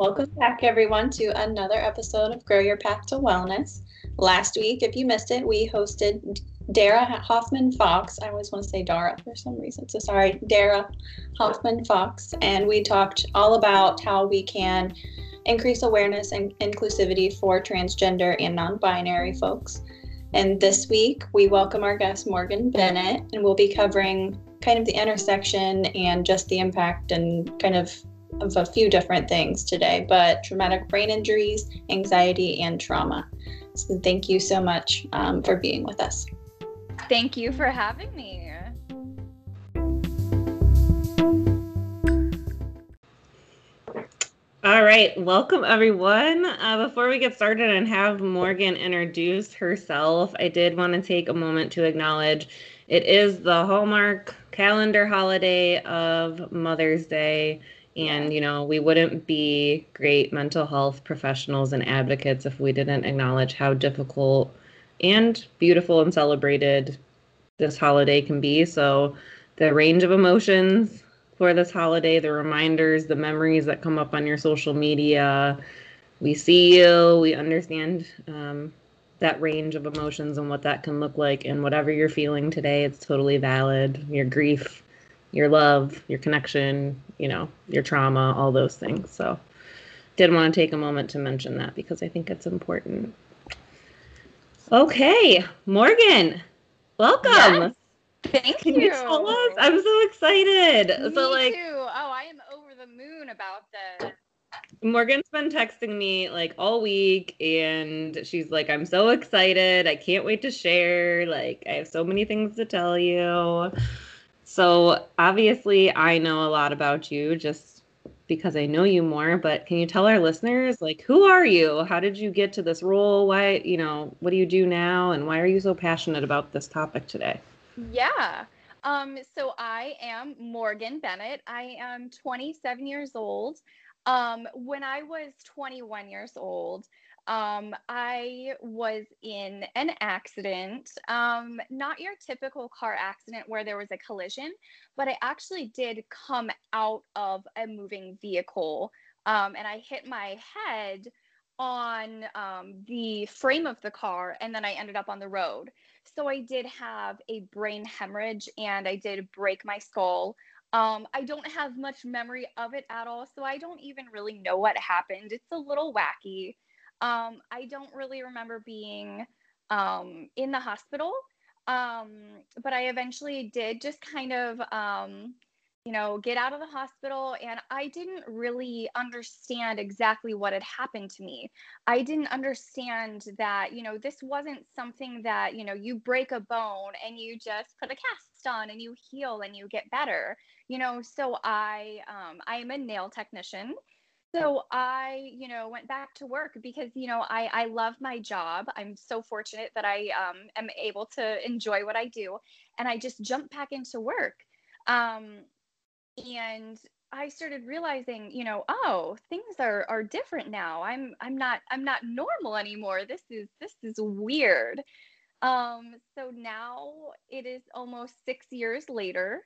Welcome back, everyone, to another episode of Grow Your Path to Wellness. Last week, if you missed it, we hosted Dara Hoffman Fox. I always want to say Dara for some reason, so sorry, Dara Hoffman Fox. And we talked all about how we can increase awareness and inclusivity for transgender and non binary folks. And this week, we welcome our guest, Morgan Bennett, and we'll be covering kind of the intersection and just the impact and kind of of a few different things today, but traumatic brain injuries, anxiety, and trauma. So thank you so much um, for being with us. Thank you for having me. All right, welcome everyone. Uh, before we get started and have Morgan introduce herself, I did want to take a moment to acknowledge it is the Hallmark calendar holiday of Mother's Day. And, you know, we wouldn't be great mental health professionals and advocates if we didn't acknowledge how difficult and beautiful and celebrated this holiday can be. So, the range of emotions for this holiday, the reminders, the memories that come up on your social media, we see you, we understand um, that range of emotions and what that can look like. And whatever you're feeling today, it's totally valid. Your grief, your love, your connection, you know, your trauma, all those things. So, did want to take a moment to mention that because I think it's important. Okay, Morgan, welcome. Yes. Thank Can you. you tell us? I'm so excited. Me so like too. Oh, I am over the moon about this. Morgan's been texting me like all week and she's like, I'm so excited. I can't wait to share. Like, I have so many things to tell you. So obviously, I know a lot about you just because I know you more. But can you tell our listeners, like, who are you? How did you get to this role? Why, you know, what do you do now? And why are you so passionate about this topic today? Yeah. Um, so I am Morgan Bennett. I am 27 years old. Um, when I was 21 years old, um, I was in an accident, um, not your typical car accident where there was a collision, but I actually did come out of a moving vehicle um, and I hit my head on um, the frame of the car and then I ended up on the road. So I did have a brain hemorrhage and I did break my skull. Um, I don't have much memory of it at all, so I don't even really know what happened. It's a little wacky. Um, I don't really remember being um, in the hospital, um, but I eventually did just kind of, um, you know, get out of the hospital. And I didn't really understand exactly what had happened to me. I didn't understand that, you know, this wasn't something that, you know, you break a bone and you just put a cast on and you heal and you get better, you know. So I, um, I am a nail technician so i you know went back to work because you know i i love my job. I'm so fortunate that i um, am able to enjoy what i do and i just jumped back into work. Um, and i started realizing you know oh things are are different now. I'm i'm not i'm not normal anymore. This is this is weird. Um so now it is almost six years later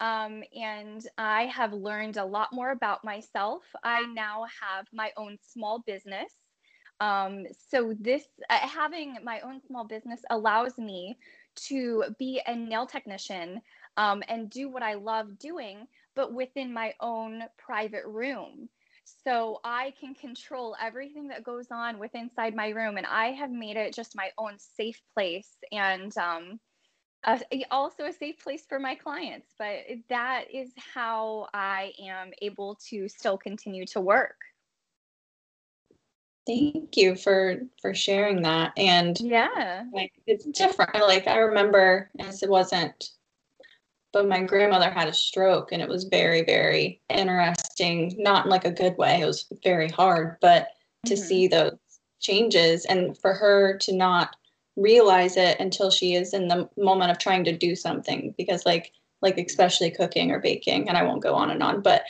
um, and I have learned a lot more about myself. I now have my own small business. Um, so this uh, having my own small business allows me to be a nail technician um, and do what I love doing, but within my own private room. So I can control everything that goes on within inside my room, and I have made it just my own safe place. And um, uh, also a safe place for my clients. But that is how I am able to still continue to work. Thank you for for sharing that. And yeah, like it's different. Like I remember, as it wasn't, but my grandmother had a stroke, and it was very very interesting. Not in like a good way. It was very hard, but to mm-hmm. see those changes and for her to not realize it until she is in the moment of trying to do something because like like especially cooking or baking and I won't go on and on but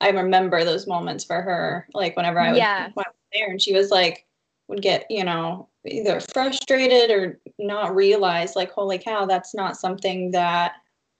I remember those moments for her like whenever I was, yeah. there and she was like would get you know either frustrated or not realize like holy cow that's not something that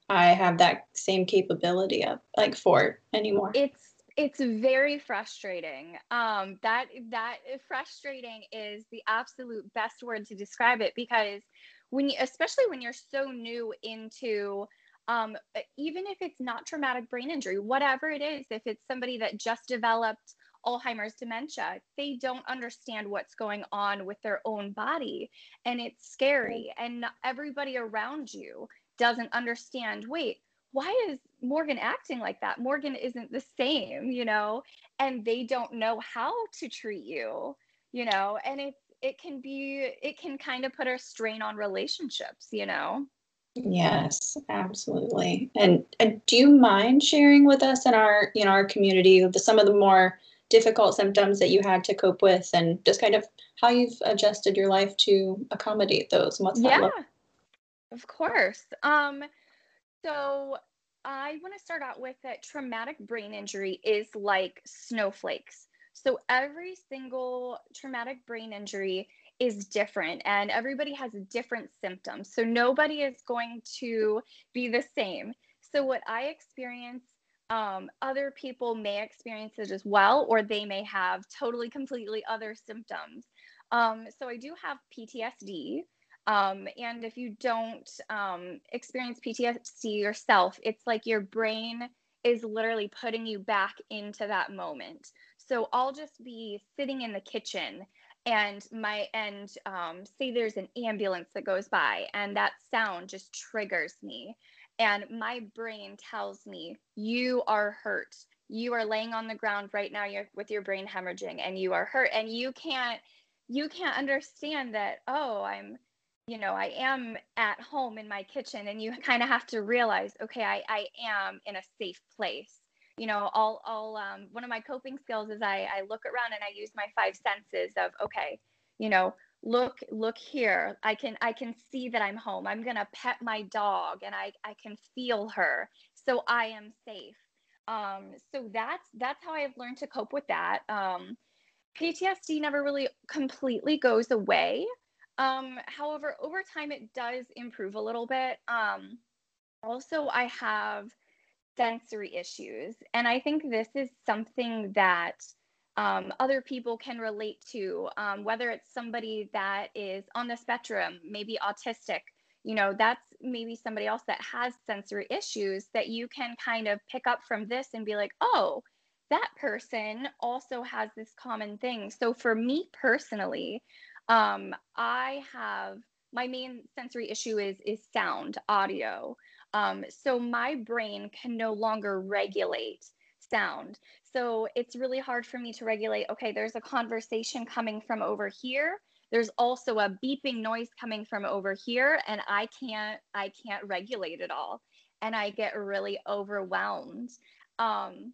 I have that same capability of like for anymore. It's it's very frustrating. Um, that that frustrating is the absolute best word to describe it because when you, especially when you're so new into um, even if it's not traumatic brain injury, whatever it is, if it's somebody that just developed Alzheimer's dementia, they don't understand what's going on with their own body. And it's scary. And everybody around you doesn't understand wait, why is Morgan acting like that? Morgan isn't the same, you know, and they don't know how to treat you, you know, and it's, it can be, it can kind of put a strain on relationships, you know. Yes, absolutely. And, and do you mind sharing with us in our, in our community the, some of the more difficult symptoms that you had to cope with and just kind of how you've adjusted your life to accommodate those yeah? Of course. Um, so I want to start out with that traumatic brain injury is like snowflakes. So every single traumatic brain injury is different and everybody has different symptoms. So nobody is going to be the same. So what I experience um, other people may experience it as well, or they may have totally, completely other symptoms. Um, so I do have PTSD. Um, and if you don't um, experience PTSD yourself, it's like your brain is literally putting you back into that moment. So I'll just be sitting in the kitchen and my and um, say there's an ambulance that goes by and that sound just triggers me. And my brain tells me you are hurt. You are laying on the ground right now. You're with your brain hemorrhaging and you are hurt. And you can't you can't understand that oh i'm you know, I am at home in my kitchen and you kind of have to realize, okay, I, I am in a safe place. You know, I'll, I'll, um, one of my coping skills is I, I look around and I use my five senses of, okay, you know, look, look here. I can, I can see that I'm home. I'm going to pet my dog and I, I can feel her. So I am safe. Um, so that's, that's how I've learned to cope with that. Um, PTSD never really completely goes away. Um, however, over time it does improve a little bit. Um, also, I have sensory issues, and I think this is something that um, other people can relate to, um, whether it's somebody that is on the spectrum, maybe autistic. You know, that's maybe somebody else that has sensory issues that you can kind of pick up from this and be like, oh, that person also has this common thing. So for me personally, um, I have my main sensory issue is is sound, audio. Um, so my brain can no longer regulate sound. So it's really hard for me to regulate. Okay, there's a conversation coming from over here. There's also a beeping noise coming from over here, and I can't I can't regulate it all, and I get really overwhelmed. Um,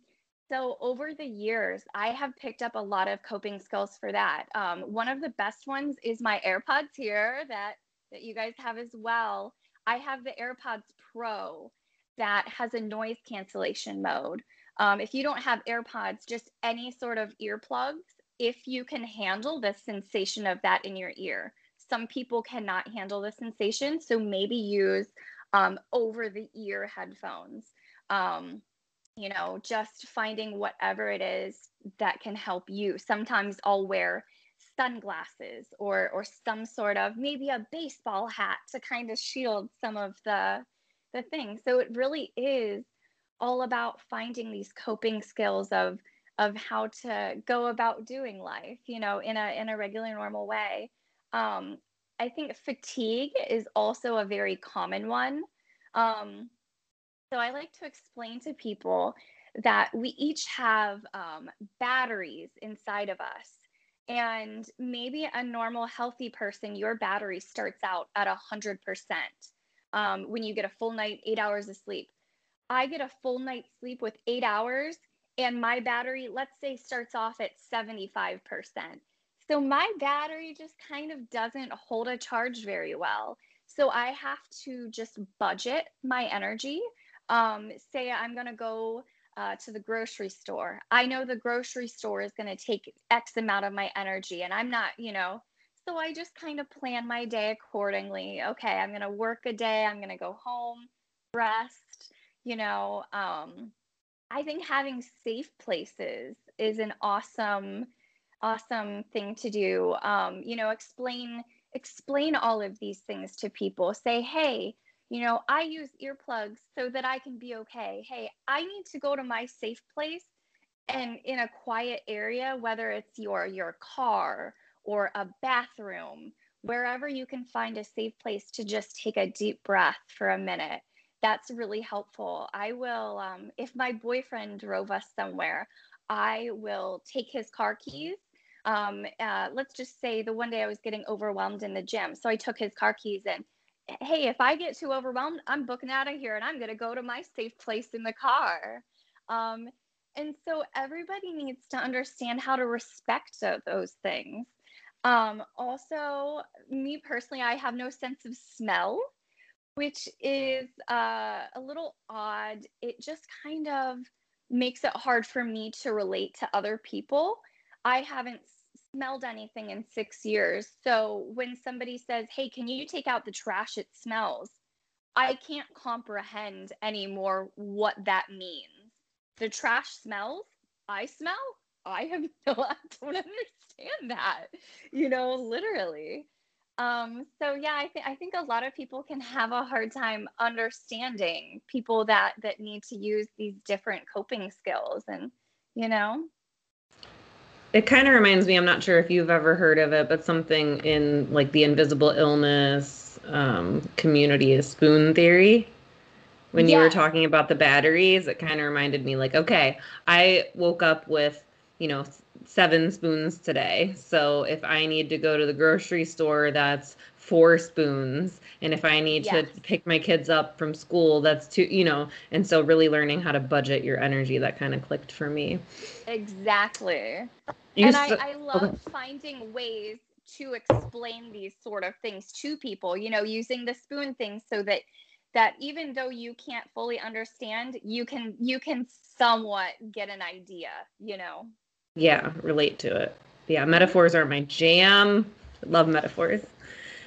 so over the years, I have picked up a lot of coping skills for that. Um, one of the best ones is my AirPods here that that you guys have as well. I have the AirPods Pro that has a noise cancellation mode. Um, if you don't have AirPods, just any sort of earplugs, if you can handle the sensation of that in your ear. Some people cannot handle the sensation, so maybe use um, over the ear headphones. Um, you know, just finding whatever it is that can help you. Sometimes I'll wear sunglasses or or some sort of maybe a baseball hat to kind of shield some of the the things. So it really is all about finding these coping skills of of how to go about doing life, you know, in a in a regular normal way. Um, I think fatigue is also a very common one. Um, so I like to explain to people that we each have um, batteries inside of us. And maybe a normal, healthy person, your battery starts out at 100% um, when you get a full night, eight hours of sleep. I get a full night's sleep with eight hours, and my battery, let's say, starts off at 75%. So my battery just kind of doesn't hold a charge very well. So I have to just budget my energy um, say I'm going to go uh, to the grocery store. I know the grocery store is going to take X amount of my energy, and I'm not, you know, so I just kind of plan my day accordingly. Okay, I'm going to work a day, I'm going to go home, rest, you know. Um, I think having safe places is an awesome, awesome thing to do. Um, you know, explain explain all of these things to people. Say, hey, you know, I use earplugs so that I can be okay. Hey, I need to go to my safe place and in a quiet area, whether it's your your car or a bathroom, wherever you can find a safe place to just take a deep breath for a minute. That's really helpful. I will, um, if my boyfriend drove us somewhere, I will take his car keys. Um, uh, let's just say the one day I was getting overwhelmed in the gym. So I took his car keys and, hey, if I get too overwhelmed, I'm booking out of here and I'm going to go to my safe place in the car. Um, and so everybody needs to understand how to respect those things. Um, also, me personally, I have no sense of smell, which is uh, a little odd. It just kind of makes it hard for me to relate to other people. I haven't smelled anything in six years. So when somebody says, Hey, can you take out the trash? It smells. I can't comprehend anymore what that means. The trash smells. I smell. I have no, I don't understand that, you know, literally. Um, so yeah, I think I think a lot of people can have a hard time understanding people that that need to use these different coping skills, and you know. It kind of reminds me. I'm not sure if you've ever heard of it, but something in like the invisible illness um, community is spoon theory when you were talking about the batteries, it kind of reminded me like, okay, I woke up with, you know, seven spoons today. So if I need to go to the grocery store, that's four spoons. And if I need to pick my kids up from school, that's two, you know, and so really learning how to budget your energy, that kind of clicked for me. Exactly. You and I, I love finding ways to explain these sort of things to people, you know, using the spoon thing so that that even though you can't fully understand, you can you can somewhat get an idea, you know. Yeah, relate to it. Yeah, metaphors are my jam. Love metaphors.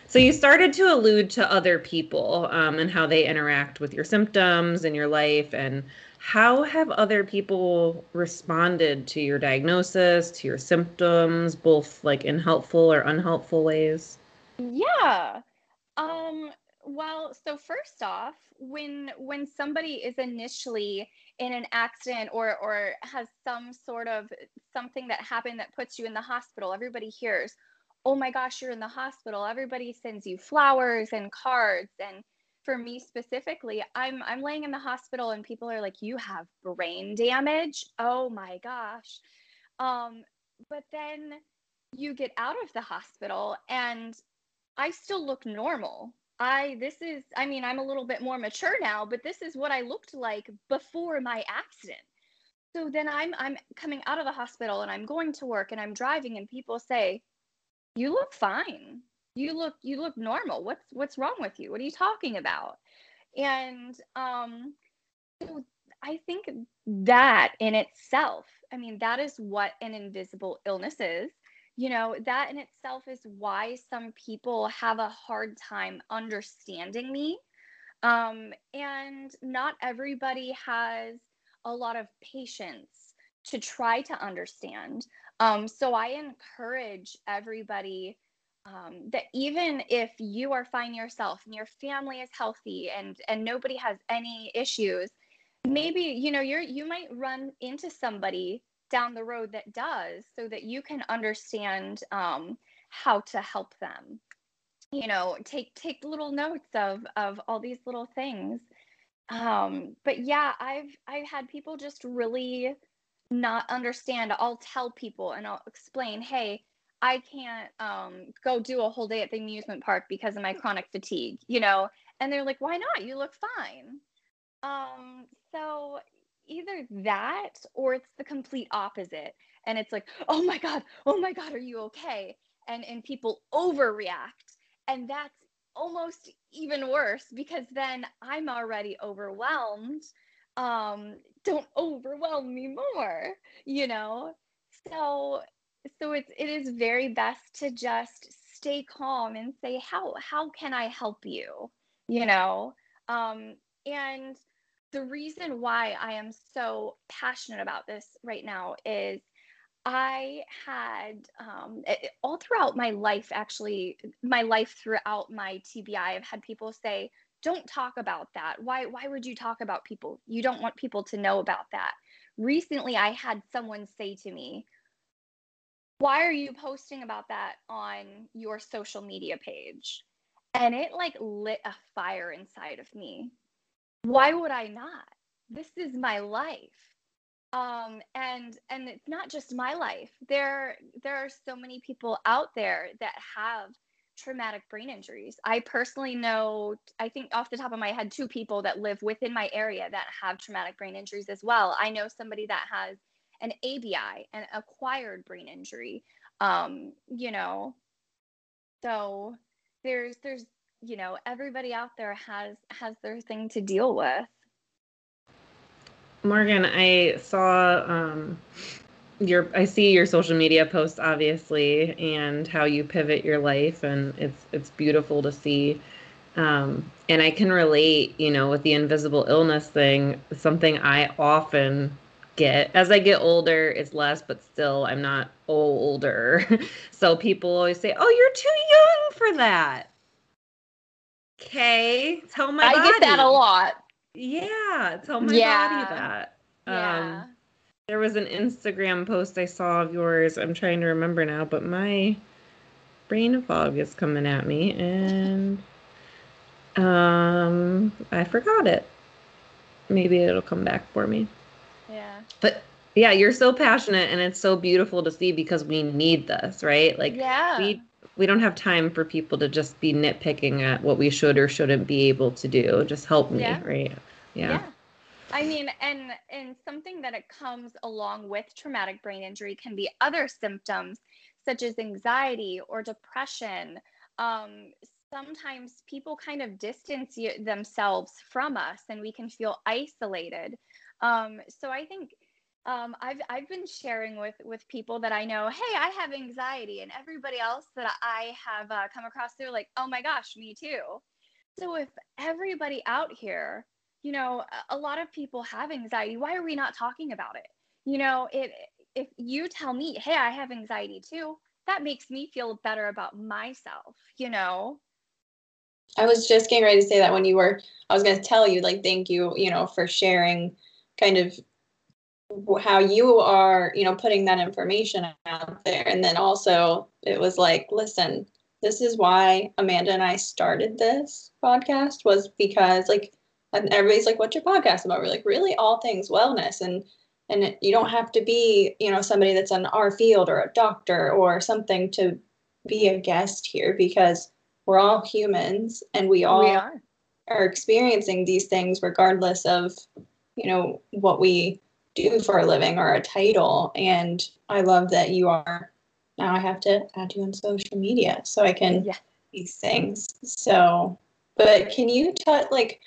So you started to allude to other people um, and how they interact with your symptoms and your life, and how have other people responded to your diagnosis, to your symptoms, both like in helpful or unhelpful ways? Yeah. Um, well, so first off, when when somebody is initially in an accident or or has some sort of something that happened that puts you in the hospital, everybody hears, "Oh my gosh, you're in the hospital." Everybody sends you flowers and cards and for me specifically, I'm I'm laying in the hospital and people are like, "You have brain damage." Oh my gosh. Um but then you get out of the hospital and I still look normal. I this is I mean I'm a little bit more mature now, but this is what I looked like before my accident. So then I'm I'm coming out of the hospital and I'm going to work and I'm driving and people say, "You look fine. You look you look normal. What's what's wrong with you? What are you talking about?" And um I think that in itself, I mean that is what an invisible illness is you know, that in itself is why some people have a hard time understanding me. Um, and not everybody has a lot of patience to try to understand. Um, so I encourage everybody um, that even if you are fine yourself and your family is healthy and and nobody has any issues, maybe you know you're you might run into somebody down the road that does so that you can understand um, how to help them you know take take little notes of of all these little things um but yeah i've i've had people just really not understand i'll tell people and i'll explain hey i can't um go do a whole day at the amusement park because of my chronic fatigue you know? And they're like why not? You look fine. Um so either that or it's the complete opposite. And it's like oh my god oh my god are you okay? And and people overreact. And that's almost even worse because then i'm already overwhelmed um don't overwhelm me more you know? So so it's it is very best to just stay calm and say how how can i help you? You know? Um and the reason why I am so passionate about this right now is I had um, it, all throughout my life, actually, my life throughout my TBI, I've had people say, "Don't talk about that. Why? Why would you talk about people? You don't want people to know about that." Recently, I had someone say to me, "Why are you posting about that on your social media page?" And it like lit a fire inside of me. Why would I not? This is my life um, and and it's not just my life there there are so many people out there that have traumatic brain injuries. I personally know i think off the top of my head two people that live within my area that have traumatic brain injuries as well. I know somebody that has an abi an acquired brain injury um, you know. So there's there's you know everybody out there has has their thing to deal with. Morgan, I saw um, your I see your social media posts obviously and how you pivot your life and it's it's beautiful to see. Um, and I can relate, you know, with the invisible illness thing, something I often get as I get older, it's less, but still I'm not older. so people always say, Oh, you're too young for that. Okay. Tell my I body. get that a lot. Yeah, tell my yeah. body that. Yeah. There was an Instagram post I saw of yours. I'm trying to remember now, but my brain fog is coming at me and um I forgot it. Maybe it'll come back for me. Yeah. But yeah, you're so passionate and it's so beautiful to see because we need this, right? Like yeah. we we don't have time for people to just be nitpicking at what we should or shouldn't be able to do. Just help me, yeah. right? Yeah. yeah. I mean, and and something that it comes along with traumatic brain injury can be other symptoms such as anxiety or depression. Um, sometimes people kind of distance you, themselves from us, and we can feel isolated. Um, so I think um, I've I've been sharing with with people that I know, hey, I have anxiety, and everybody else that I have uh, come across, they're like, oh my gosh, me too. So if everybody out here, you know, a lot of people have anxiety. Why are we not talking about it? You know, it if you tell me, hey, I have anxiety too, that makes me feel better about myself. You know. I was just getting ready to say that when you were, I was going to tell you, like, thank you, you know, for sharing kind of how you are, you know, putting that information out there. And then also it was like, listen, this is why Amanda and I started this podcast was because like and everybody's like, what's your podcast about? We're like, really all things wellness. And and you don't have to be, you know, somebody that's in our field or a doctor or something to be a guest here because we're all humans and we all we are. are experiencing these things regardless of, you know, what we do for a living or a title. And I love that you are now I have to add you on social media so I can yeah. these things. So, but can you touch like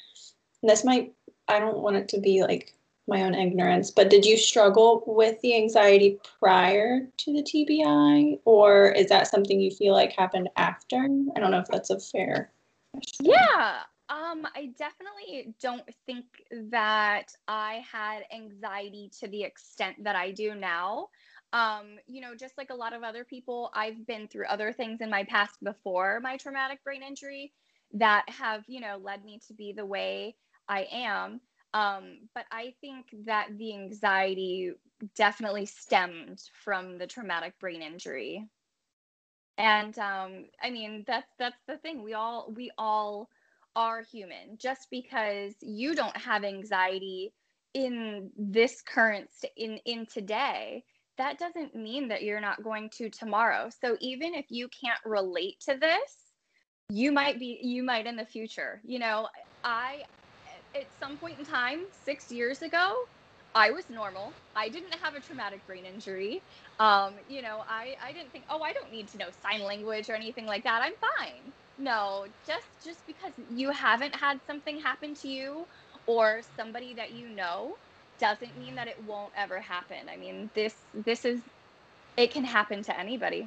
this might I don't want it to be like my own ignorance, but did you struggle with the anxiety prior to the TBI or is that something you feel like happened after? I don't know if that's a fair question. Yeah, um, I definitely don't think that I had anxiety to the extent that I do now. Um, you know, just like a lot of other people, I've been through other things in my past before my traumatic brain injury that have, you know, led me to be the way I am. Um, but I think that the anxiety definitely stemmed from the traumatic brain injury. And um, I mean, that's that's the thing. We all we all are human just because you don't have anxiety in this current st- in in today that doesn't mean that you're not going to tomorrow so even if you can't relate to this you might be you might in the future you know i at some point in time 6 years ago I was normal. I didn't have a traumatic brain injury. Um, you know, I, I didn't think, oh, I don't need to know sign language or anything like that. I'm fine. No, just just because you haven't had something happen to you or somebody that you know doesn't mean that it won't ever happen. I mean, this this is it can happen to anybody.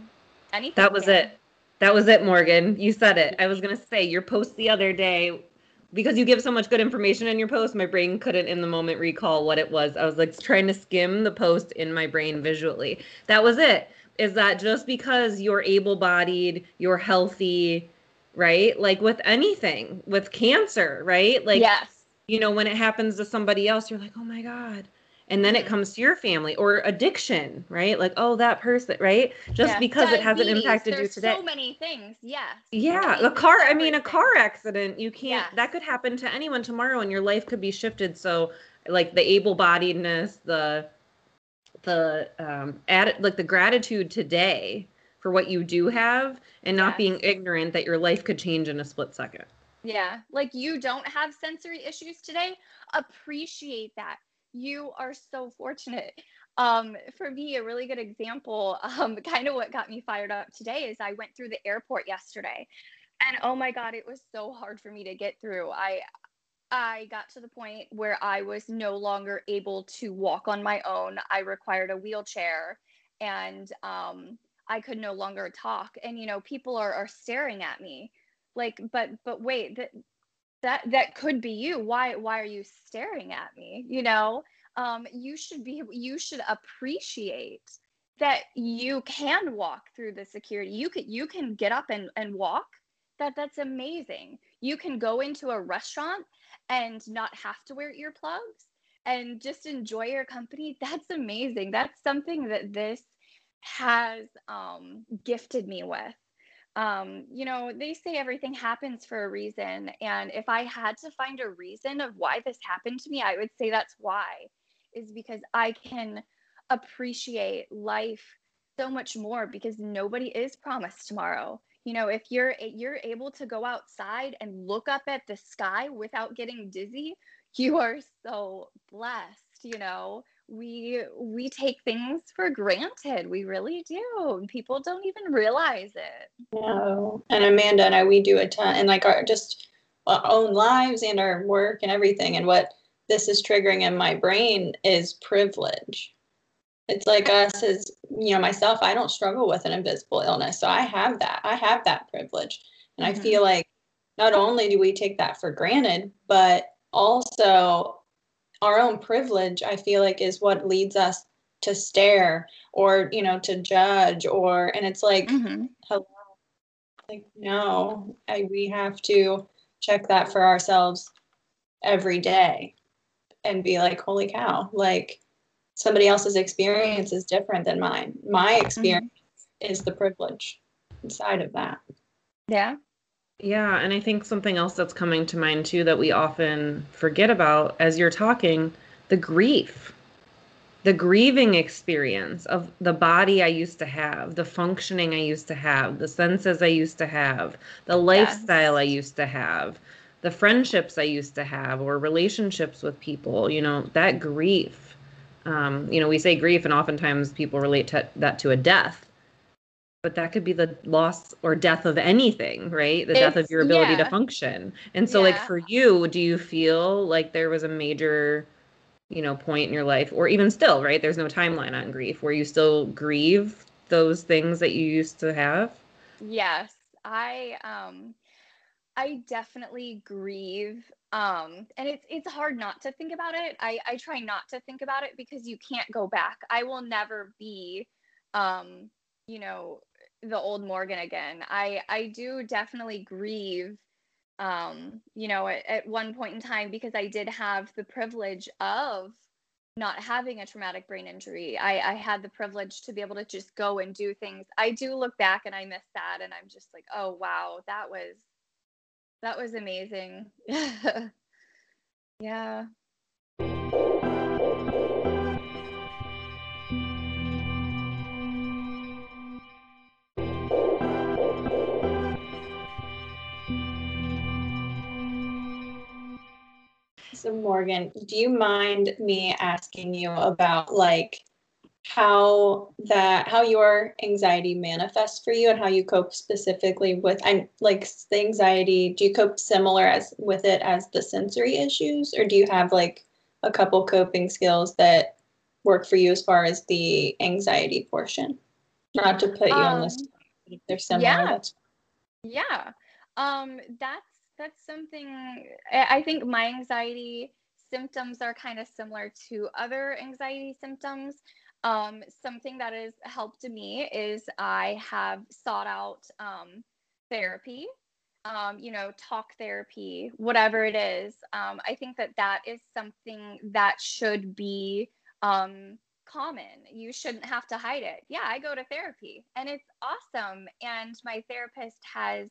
Anything. That was can. it. That was it, Morgan. You said it. I was gonna say your post the other day because you give so much good information in your post, my brain couldn't in the moment recall what it was. I was like trying to skim the post in my brain visually. That was it. Is that just because you're able bodied, you're healthy, right? Like with anything, with cancer, right? Like, yes. you know, when it happens to somebody else, you're like, oh my God. And then it comes to your family or addiction, right? Like, oh, that person, right? Just Yes. because it hasn't impacted you today. So many things. Yes. Yeah, a Diabetes, car. I mean, a car accident. You can't. Yes. That could happen to anyone tomorrow, and your life could be shifted. So, like the able-bodiedness, the the um, add like the gratitude today for what you do have, and not being ignorant that your life could change in a split second. Yeah. Like you don't have sensory issues today. Appreciate that. You are so fortunate. Um, for me, a really good example, um, kind of what got me fired up today is I went through the airport yesterday and oh my God, it was so hard for me to get through. I I got to the point where I was no longer able to walk on my own. I required a wheelchair and um, I could no longer talk. And, you know, people are, are staring at me like, but, but wait, that, that could be you. Why, why are you staring at me? You know, um, you should be, you should appreciate that you can walk through the security. You could, you can get up and, and walk. That, that's amazing. You can go into a restaurant and not have to wear earplugs and just enjoy your company that's amazing that's something that this has um, gifted me with um, you know they say everything happens for a reason and if i had to find a reason of why this happened to me i would say that's why is because i can appreciate life so much more because nobody is promised tomorrow. You know if you're you're able to go outside and look up at the sky without getting dizzy you are so blessed you know we we take things for granted we really do people don't even realize it No. And Amanda and I, we do a ton, and like our just our own lives and our work and everything. And what this is triggering in my brain is privilege. It's like us as, you know, myself, I don't struggle with an invisible illness. So I have that. I have that privilege. And Mhm. I feel like not only do we take that for granted, but also our own privilege, I feel like, is what leads us to stare or, you know, to judge or, and it's like, Mhm. like no I, we have to check that for ourselves every day and be like holy cow like somebody else's experience is different than mine. My experience is the privilege inside of that. Yeah Yeah, and I think something else that's coming to mind too that we often forget about as you're talking, the grief. The grieving experience of the body I used to have, the functioning I used to have, the senses I used to have, the lifestyle I used to have, the friendships I used to have, or relationships with people, you know, that grief. Um, you know, we say grief, and oftentimes people relate to, that to a death but that could be the loss or death of anything, right? The death of your ability to function. And so, like for you, do you feel like there was a major, you know, point in your life, or even still, right? There's no timeline on grief where you still grieve those things that you used to have. Yes, I um I definitely grieve. Um and it's it's hard not to think about it. I I try not to think about it because you can't go back. I will never be um you know the old Morgan again. I I do definitely grieve um you know at, at one point in time because I did have the privilege of not having a traumatic brain injury. I, I had the privilege to be able to just go and do things. I do look back and I miss that and I'm just like, oh wow, that was that was amazing. yeah. So morgan do you mind me asking you about like how that how your anxiety manifests for you and how you cope specifically with i like the anxiety do you cope similar as with it as the sensory issues or do you have like a couple coping skills that work for you as far as the anxiety portion not to put you on this Um, if they're similar yeah. Yeah. Um that's that's something I think my anxiety symptoms are kind of similar to other anxiety symptoms. Um, something that has helped me is I have sought out um, therapy, um, you know, talk therapy, whatever it is. Um, I think that that is something that should be um, common. You shouldn't have to hide it. Yeah, I go to therapy and it's awesome. And my therapist has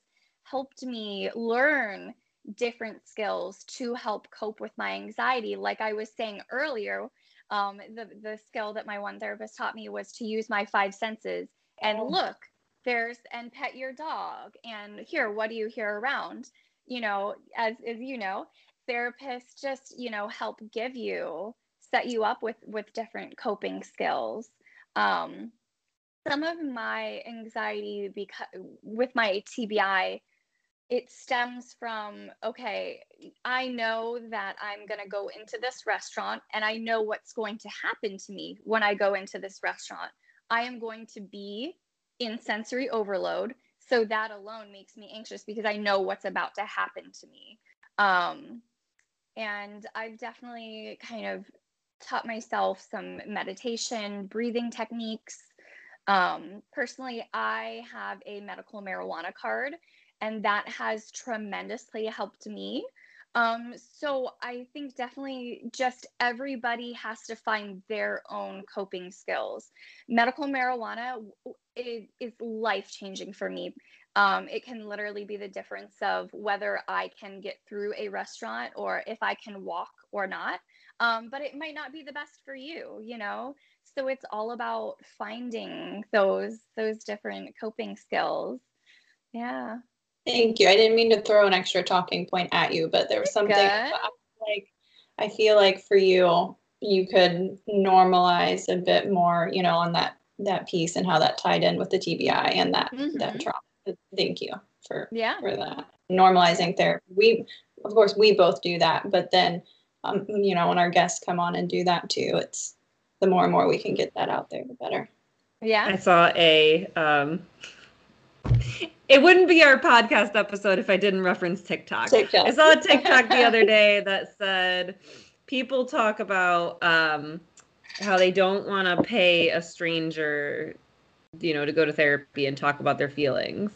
helped me learn different skills to help cope with my anxiety. Like I was saying earlier, um, the, the skill that my one therapist taught me was to use my five senses and oh. look, there's and pet your dog and here, what do you hear around? You know, as, as you know, therapists just, you know, help give you, set you up with, with different coping skills. Um, some of my anxiety because with my TBI it stems from okay i know that i'm going to go into this restaurant and i know what's going to happen to me when i go into this restaurant. I am going to be in sensory overload. So that alone makes me anxious because i know what's about to happen to me. Um, and i've definitely kind of taught myself some meditation breathing techniques. Um, personally i have a medical marijuana card and that has tremendously helped me. Um, so I think definitely just everybody has to find their own coping skills. Medical marijuana is, life changing for me. Um, it can literally be the difference of whether I can get through a restaurant or if I can walk or not. Um, but it might not be the best for you, you know. So it's all about finding those those different coping skills. Yeah. Thank you. I didn't mean to throw an extra talking point at you, but there was something like I feel like for you, you could normalize a bit more, you know, on that that piece and how that tied in with the TBI and that mm-hmm. that trauma. Thank you for yeah for that normalizing therapy. We of course we both do that, but then um, you know when our guests come on and do that too, it's the more and more we can get that out there, the better. Yeah. I saw a um it wouldn't be our podcast episode if I didn't reference TikTok. TikTok. I saw a TikTok the other day that said people talk about um, how they don't want to pay a stranger, you know, to go to therapy and talk about their feelings.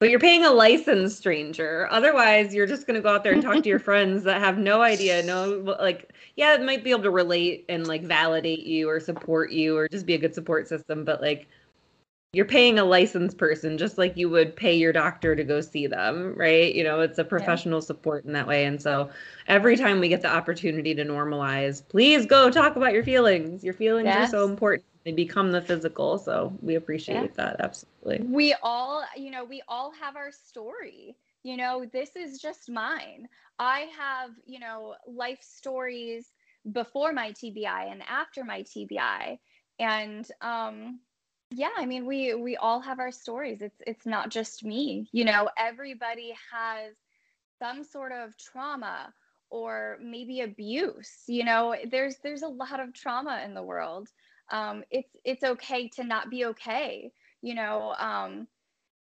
But you're paying a licensed stranger. Otherwise, you're just going to go out there and talk to your friends that have no idea, no, like, yeah, it might be able to relate and like validate you or support you or just be a good support system. But like, you're paying a licensed person just like you would pay your doctor to go see them, right? You know, it's a professional yeah. support in that way. And so every time we get the opportunity to normalize, please go talk about your feelings. Your feelings yes. are so important. They become the physical. So we appreciate yeah. that. Absolutely. We all, you know, we all have our story. You know, this is just mine. I have, you know, life stories before my TBI and after my TBI. And um yeah i mean we we all have our stories. It's it's not just me. You know everybody has some sort of trauma or maybe abuse you know there's there's a lot of trauma in the world. Um it's it's okay to not be okay you know um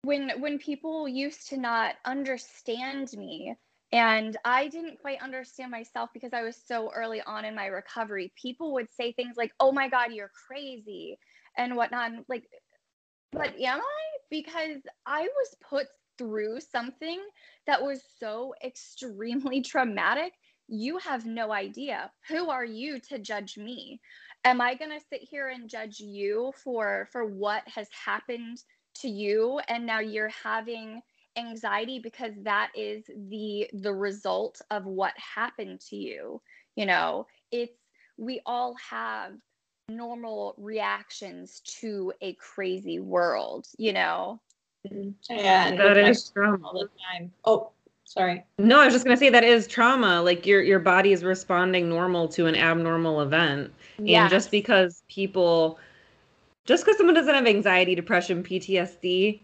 when when people used to not understand me and I didn't quite understand myself because I was so early on in my recovery. People would say things like, Oh my God, you're crazy and whatnot. And like, but am I? Because I was put through something that was so extremely traumatic. You have no idea. Who are you to judge me? Am I going to sit here and judge you for for what has happened to you and now you're having anxiety because that is the the result of what happened to you. You know, it's we all have normal reactions to a crazy world, you know? Mm-hmm. Yeah, and that is trauma all the time. Oh, sorry. No, I was just gonna say that is trauma. Like your your body is responding normal to an abnormal event, yes. and just because people, just because someone doesn't have anxiety, depression, PTSD,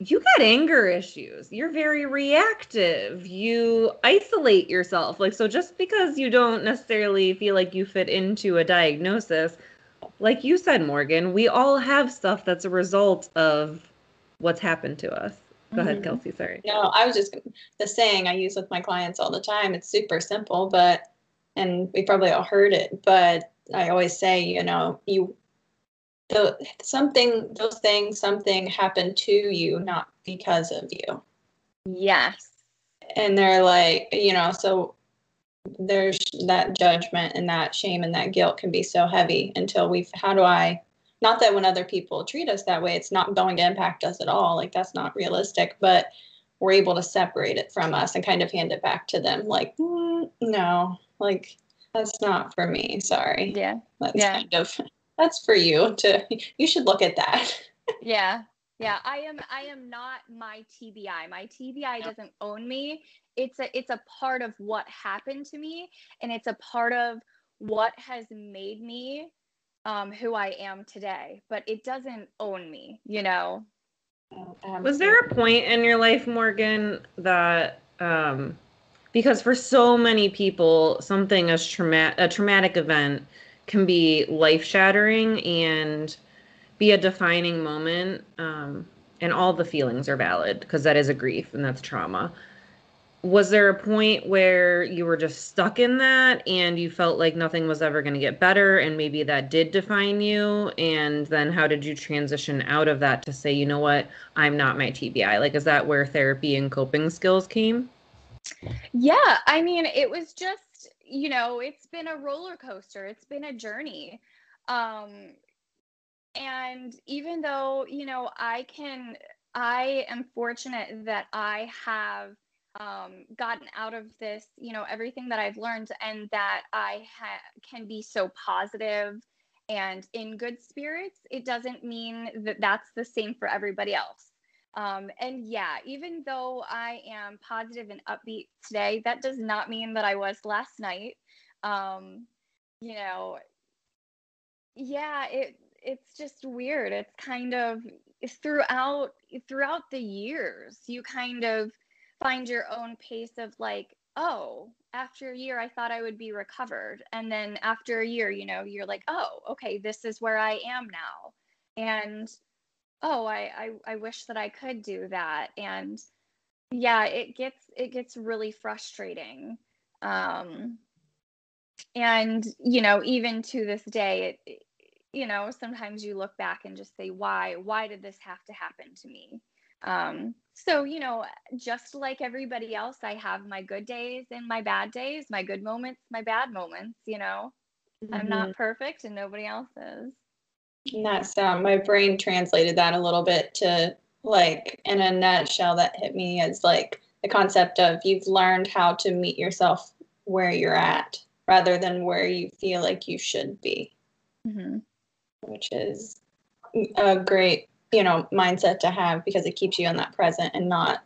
you got anger issues. You're very reactive. You isolate yourself. Like, so just because you don't necessarily feel like you fit into a diagnosis, like you said, Morgan, we all have stuff that's a result of what's happened to us. Go ahead, mm-hmm. Kelsi. Sorry. No, I was just the saying I use with my clients all the time. It's super simple, but and we probably all heard it, but I always say, you know, you the something those things something happened to you not because of you. Yes. And they're like, you know, so there's that judgment and that shame and that guilt can be so heavy until we've how do I not that when other people treat us that way, it's not going to impact us at all. Like that's not realistic, but we're able to separate it from us and kind of hand it back to them. Like, mm, no, like that's not for me. Sorry. Yeah. That's yeah. kind of that's for you to. You should look at that. yeah. Yeah. I am. I am not my TBI. My TBI doesn't own me. It's a. It's a part of what happened to me, and it's a part of what has made me um, who I am today, but it doesn't own me, you know. Was there a point in your life, Morgan, that um, because for so many people, something as trauma- a traumatic event can be life shattering and be a defining moment, um, and all the feelings are valid because that is a grief and that's trauma. Was there a point where you were just stuck in that and you felt like nothing was ever going to get better and maybe that did define you? And then how did you transition out of that to say you know what? I'm not my tbi like is that where therapy and coping skills came? Yeah i mean it was just you know it's been a roller coaster it's been a journey um and even though you know i can i am fortunate that i have um, gotten out of this, you know, everything that I've learned, and that I ha- can be so positive and in good spirits, it doesn't mean that that's the same for everybody else. Um, and yeah, even though I am positive and upbeat today, that does not mean that I was last night. Um, you know, yeah, it it's just weird. It's kind of throughout throughout the years, you kind of find your own pace of like, oh, after a year, I thought I would be recovered. And then after a year, you know, you're like, oh, okay, this is where I am now. And oh, I, I, I wish that I could do that. And yeah, it gets it gets really frustrating. Um and you know, even to this day, it you know, sometimes you look back and just say, why? Why did this have to happen to me? Um, so, you know, just like everybody else, I have my good days and my bad days, my good moments, my bad moments, you know. Mm-hmm. I'm not mm-hmm. perfect and nobody else is. And that's um, my brain translated that a little bit to like in a nutshell that hit me as like the concept of you've learned how to meet yourself where you're at rather than where you feel like you should be, mm-hmm. which is a great you know mindset to have because it keeps you in that present and not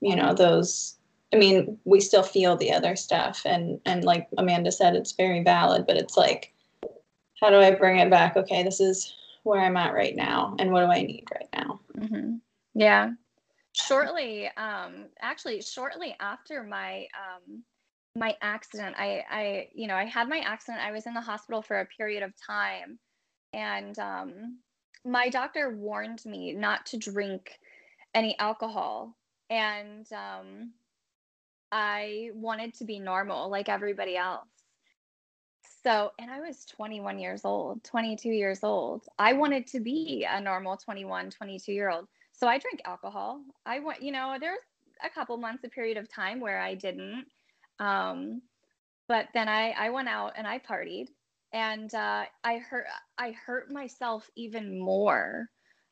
you know those i mean we still feel the other stuff and and like amanda said it's very valid but it's like how do i bring it back? Okay this is where i'm at right now and what do i need right now? Mm-hmm. yeah. Shortly um actually shortly after my um my accident i i you know i had my accident. I was in the hospital for a period of time and um my doctor warned me not to drink any alcohol and um, i wanted to be normal like everybody else so and i was 21 years old 22 years old. I wanted to be a normal 21 22 year old so i drank alcohol. I went you know there's a couple months a period of time where i didn't um, but then i i went out and i partied. And uh, I hurt I hurt myself even more,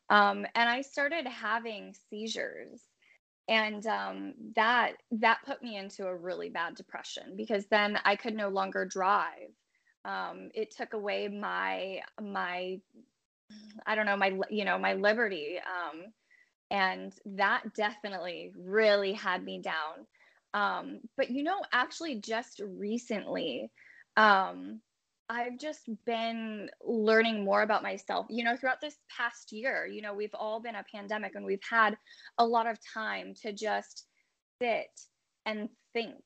um, and I started having seizures, and um, that that put me into a really bad depression because then I could no longer drive. Um, it took away my my I don't know my you know my liberty, um, and that definitely really had me down. Um, but you know, actually, just recently. Um, I've just been learning more about myself. You know, throughout this past year, you know, we've all been a pandemic and we've had a lot of time to just sit and think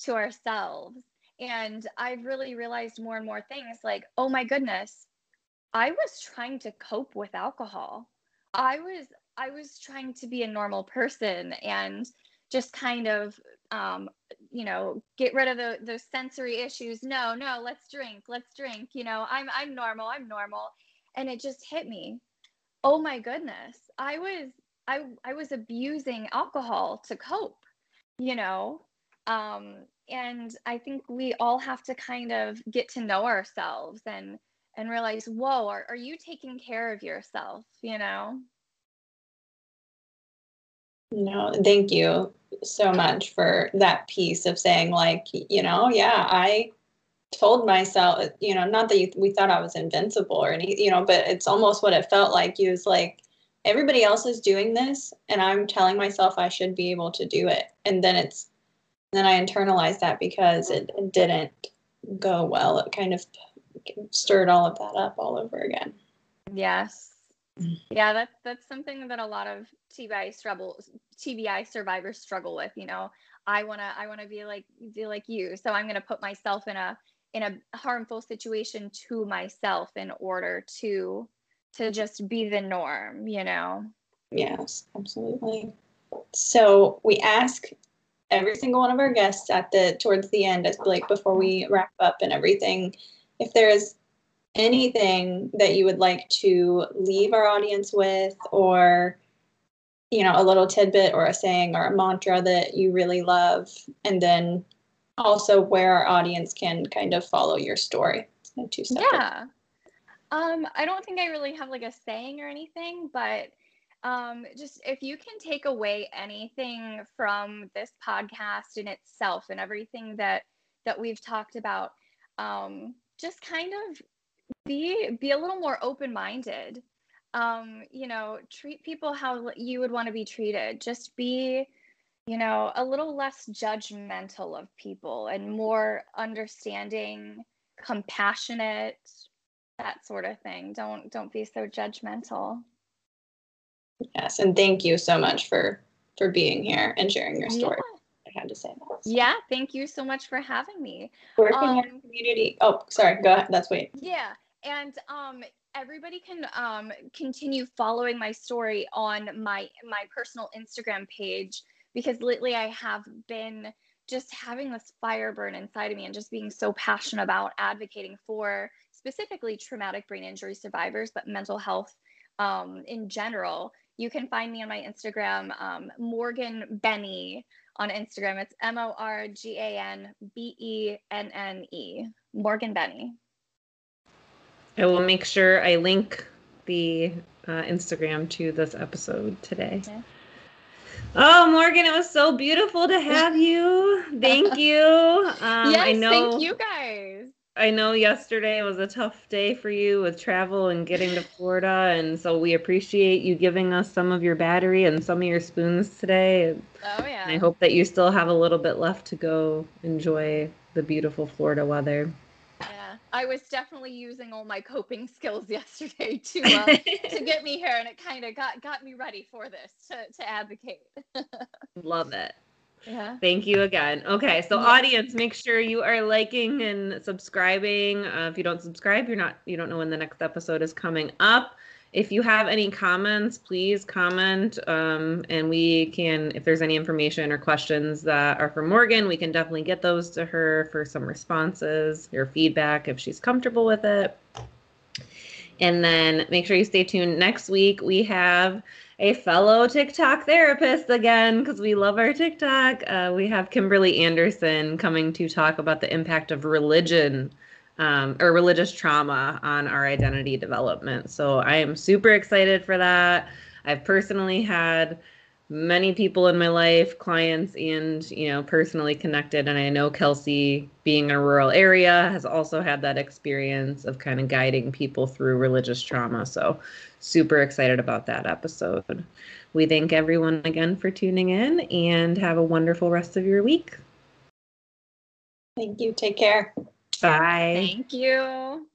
to ourselves. And I've really realized more and more things like, oh my goodness, I was trying to cope with alcohol. I was I was trying to be a normal person and just kind of um, you know get rid of the the sensory issues. No no let's drink let's drink. You know i'm i'm normal i'm normal. And it just hit me. Oh my goodness i was i i was abusing alcohol to cope you know? Um and i think we all have to kind of get to know ourselves and and realize whoa are, are you taking care of yourself? You know? No thank you so much for that piece of saying like you know yeah i told myself uh, you know not that you, we thought i was invincible or any you know but it's almost what it felt like. You was like everybody else is doing this and i'm telling myself i should be able to do it. And then it's then i internalized that because it, it didn't go well. It kind of stirred all of that up all over again. Yes. Mm. yeah that's that's something that a lot of tbi struggle tbi survivors struggle with you know. I want to i want to be like be like you. So i'm going to put myself in a in a harmful situation to myself in order to to just be the norm you know? Yes absolutely. So we ask every single one of our guests at the towards the end as like before we wrap up and everything if there is anything that you would like to leave our audience with or you know a little tidbit or a saying or a mantra that you really love and then also where our audience can kind of follow your story. Yeah. Um, I don't think I really have like a saying or anything, but um, just if you can take away anything from this podcast in itself and everything that that we've talked about, um, just kind of be be a little more open minded. Um, you know, treat people how you would want to be treated. Just be you know, a little less judgmental of people and more understanding, compassionate, that sort of thing. Don't don't be so judgmental. Yes, and thank you so much for for being here and sharing your story. Yeah. I had to say that. So. Yeah, thank you so much for having me. Working um, in community. Oh, sorry. Go ahead. That's wait. Yeah, and um, everybody can um, continue following my story on my my personal Instagram page because lately I have been just having this fire burn inside of me and just being so passionate about advocating for specifically traumatic brain injury survivors, but mental health um, in general. You can find me on my Instagram, um, Morgan Benny on Instagram. It's M O R G A N B E N N E, Morgan Benny. I will make sure I link the uh, Instagram to this episode today. Oh, Morgan, it was so beautiful to have you. Thank you. Um, yes, I know, thank you guys. I know yesterday was a tough day for you with travel and getting to Florida, and so we appreciate you giving us some of your battery and some of your spoons today. Oh yeah. And I hope that you still have a little bit left to go enjoy the beautiful Florida weather. Yeah, I was definitely using all my coping skills yesterday to uh, to get me here, and it kind of got got me ready for this to to advocate. Love it. Yeah. Thank you again. Okay, so yeah. audience, make sure you are liking and subscribing. Uh, if you don't subscribe, you're not you don't know when the next episode is coming up if you have any comments, please comment. Um, and we can, if there's any information or questions that are for Morgan, we can definitely get those to her for some responses your feedback if she's comfortable with it. And then make sure you stay tuned. Next week, we have a fellow TikTok therapist again because we love our TikTok. Uh, we have Kimberly Anderson coming to talk about the impact of religion um, or religious trauma on our identity development. So I am super excited for that. I've personally had many people in my life, clients and, you know, personally connected. And I know Kelsi, being in a rural area, has also had that experience of kind of guiding people through religious trauma. So super excited about that episode. We thank everyone again for tuning in and have a wonderful rest of your week. Thank you. Take care. Bye. Thank you.